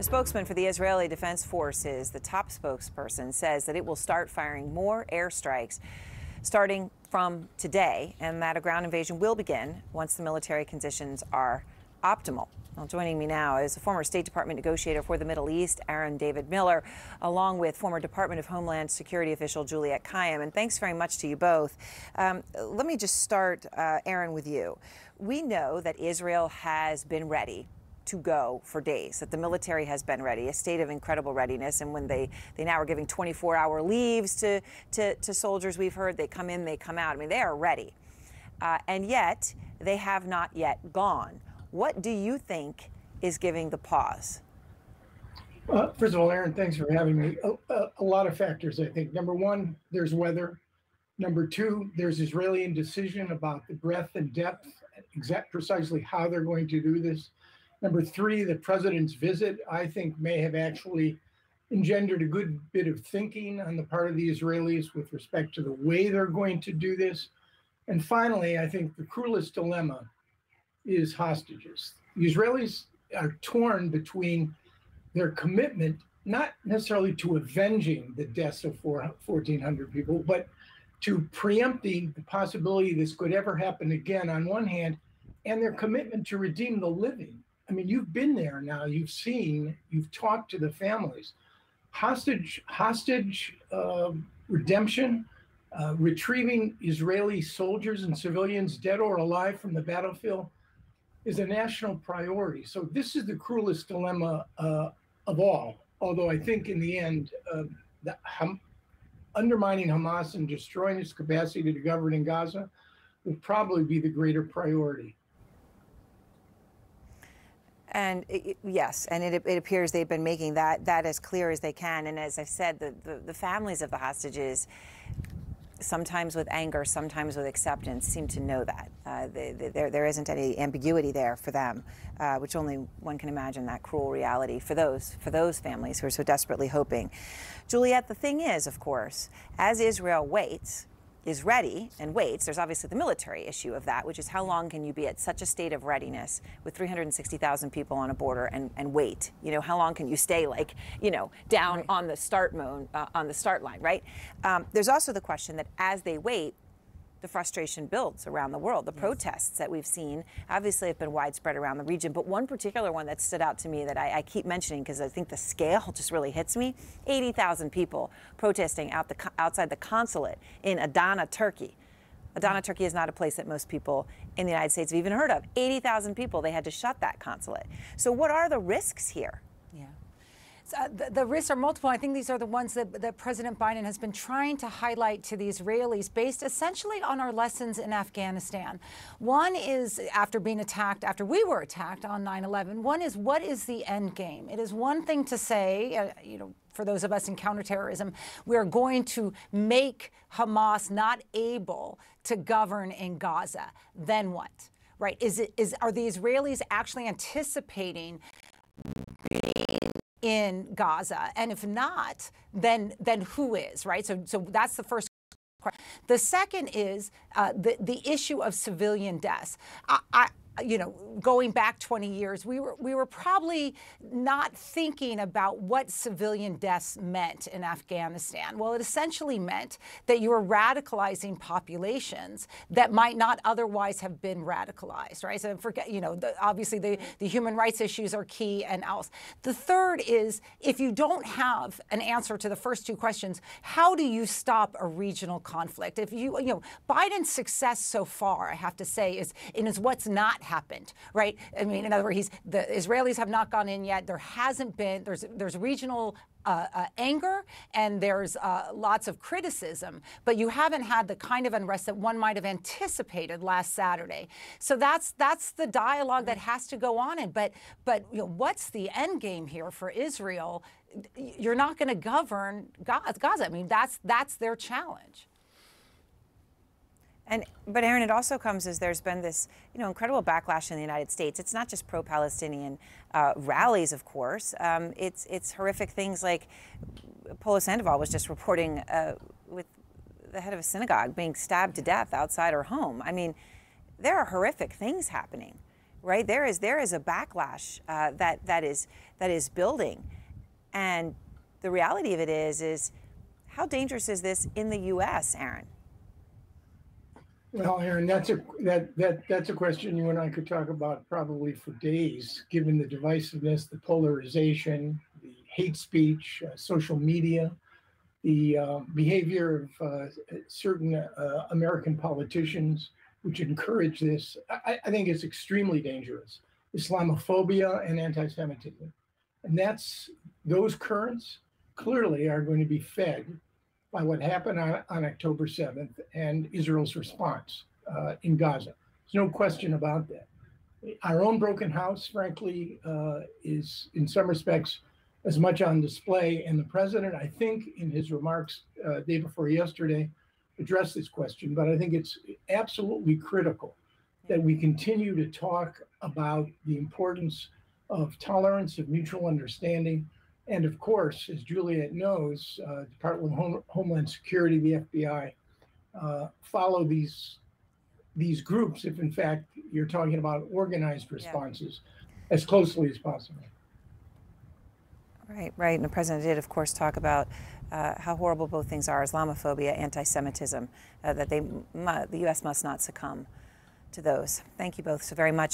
A spokesman for the Israeli Defense Forces, the top spokesperson, says that it will start firing more airstrikes starting from today and that a ground invasion will begin once the military conditions are optimal. Well, joining me now is a former State Department negotiator for the Middle East, Aaron David Miller, along with former Department of Homeland Security official Juliette Kayyem. And thanks very much to you both. Um, let me just start, uh, Aaron, with you. We know that Israel has been ready to go for days, that the military has been ready, a state of incredible readiness. And when they, they now are giving 24 hour leaves to, to, to soldiers, we've heard they come in, they come out. I mean, they are ready. Uh, and yet, they have not yet gone. What do you think is giving the pause? Uh, first of all, Aaron, thanks for having me. A, a, a, lot of factors, I think. Number one, there's weather. Number two, there's Israeli indecision about the breadth and depth, exact precisely how they're going to do this. Number three, the president's visit, I think, may have actually engendered a good bit of thinking on the part of the Israelis with respect to the way they're going to do this. And finally, I think the cruelest dilemma is hostages. The Israelis are torn between their commitment, not necessarily to avenging the deaths of 1,400 people, but to preempting the possibility this could ever happen again on one hand, and their commitment to redeem the living I mean, you've been there now. You've seen. You've talked to the families. Hostage, hostage uh, redemption, uh, retrieving Israeli soldiers and civilians, dead or alive, from the battlefield, is a national priority. So this is the cruelest dilemma uh, of all. Although I think in the end, uh, the, Ham- undermining Hamas and destroying its capacity to govern in Gaza will probably be the greater priority. And it, yes, and it, it, appears they've been making that that as clear as they can. And as I said, the, the, the families of the hostages, sometimes with anger, sometimes with acceptance, seem to know that. Uh, they, they, there, there isn't any ambiguity there for them, uh, which only one can imagine that cruel reality for those, for those families who are so desperately hoping. Juliette, the thing is, of course, as Israel waits, is ready and waits, there's obviously the military issue of that, which is how long can you be at such a state of readiness with 360,000 people on a border and, and wait? You know, how long can you stay like, you know, down right. on the start mode, uh, on the start line, right? Um, there's also the question that as they wait, the frustration builds around the world. The yes. protests that we've seen obviously have been widespread around the region, but one particular one that stood out to me that I, I keep mentioning because I think the scale just really hits me 80,000 people protesting out the, outside the consulate in Adana, Turkey. Adana, mm. Turkey is not a place that most people in the United States have even heard of. 80,000 people, they had to shut that consulate. So, what are the risks here? Uh, the, the, risks are multiple. I think these are the ones that, that, President Biden has been trying to highlight to the Israelis based essentially on our lessons in Afghanistan. One is after being attacked, after we were attacked on 9 11, one is what is the end game? It is one thing to say, uh, you know, for those of us in counterterrorism, we are going to make Hamas not able to govern in Gaza. Then what? Right? Is it is are the Israelis actually anticipating in Gaza? And if not, then then who is right? So so that's the first. The second is uh, the the issue of civilian deaths. I, I, you know, going back 20 years, we were we were probably not thinking about what civilian deaths meant in Afghanistan. Well, it essentially meant that you were radicalizing populations that might not otherwise have been radicalized, right? So forget, you know, the, obviously the, the human rights issues are key and else. The third is if you don't have an answer to the first two questions, how do you stop a regional conflict? If you, you know, Biden's success so far, I have to say, is in is what's not happened, right? I mean, in other words, he's, the Israelis have not gone in yet. There hasn't been. There's there's regional uh, uh, anger and there's uh, lots of criticism, but you haven't had the kind of unrest that one might have anticipated last Saturday. So that's that's the dialogue that has to go on. And but but you know, what's the end game here for Israel? You're not going to govern Gaza. I mean, that's that's their challenge. And but Aaron, it also comes as there's been this you know incredible backlash in the United States. It's not just pro-Palestinian uh, rallies, of course. Um, it's it's horrific things like Polo Sandoval was just reporting uh, with the head of a synagogue being stabbed to death outside her home. I mean, there are horrific things happening right? There is there is a backlash uh, that that is that is building, and the reality of it is is how dangerous is this in the U.S., Aaron? Well, Aaron, that's a that that that's a question you and I could talk about probably for days, given the divisiveness, the polarization, the hate speech, uh, social media, the uh, behavior of uh, certain uh, American politicians, which encourage this. I, I think it's extremely dangerous. Islamophobia and anti-Semitism, and that's those currents clearly are going to be fed by what happened on, on October 7th and Israel's response uh, in Gaza. There's no question about that. Our own broken house, frankly, uh, is in some respects as much on display. And the president, I think, in his remarks uh, day before yesterday, addressed this question. But I think it's absolutely critical that we continue to talk about the importance of tolerance, of mutual understanding, and of course, as Juliette knows, uh, Department of Home, Homeland Security, the FBI, uh, follow these these groups if, in fact, you're talking about organized responses yeah. as closely as possible. Right, right. And the president did, of course, talk about uh, how horrible both things are: Islamophobia, anti-Semitism. Uh, that they, the U.S. must not succumb to those. Thank you both so very much.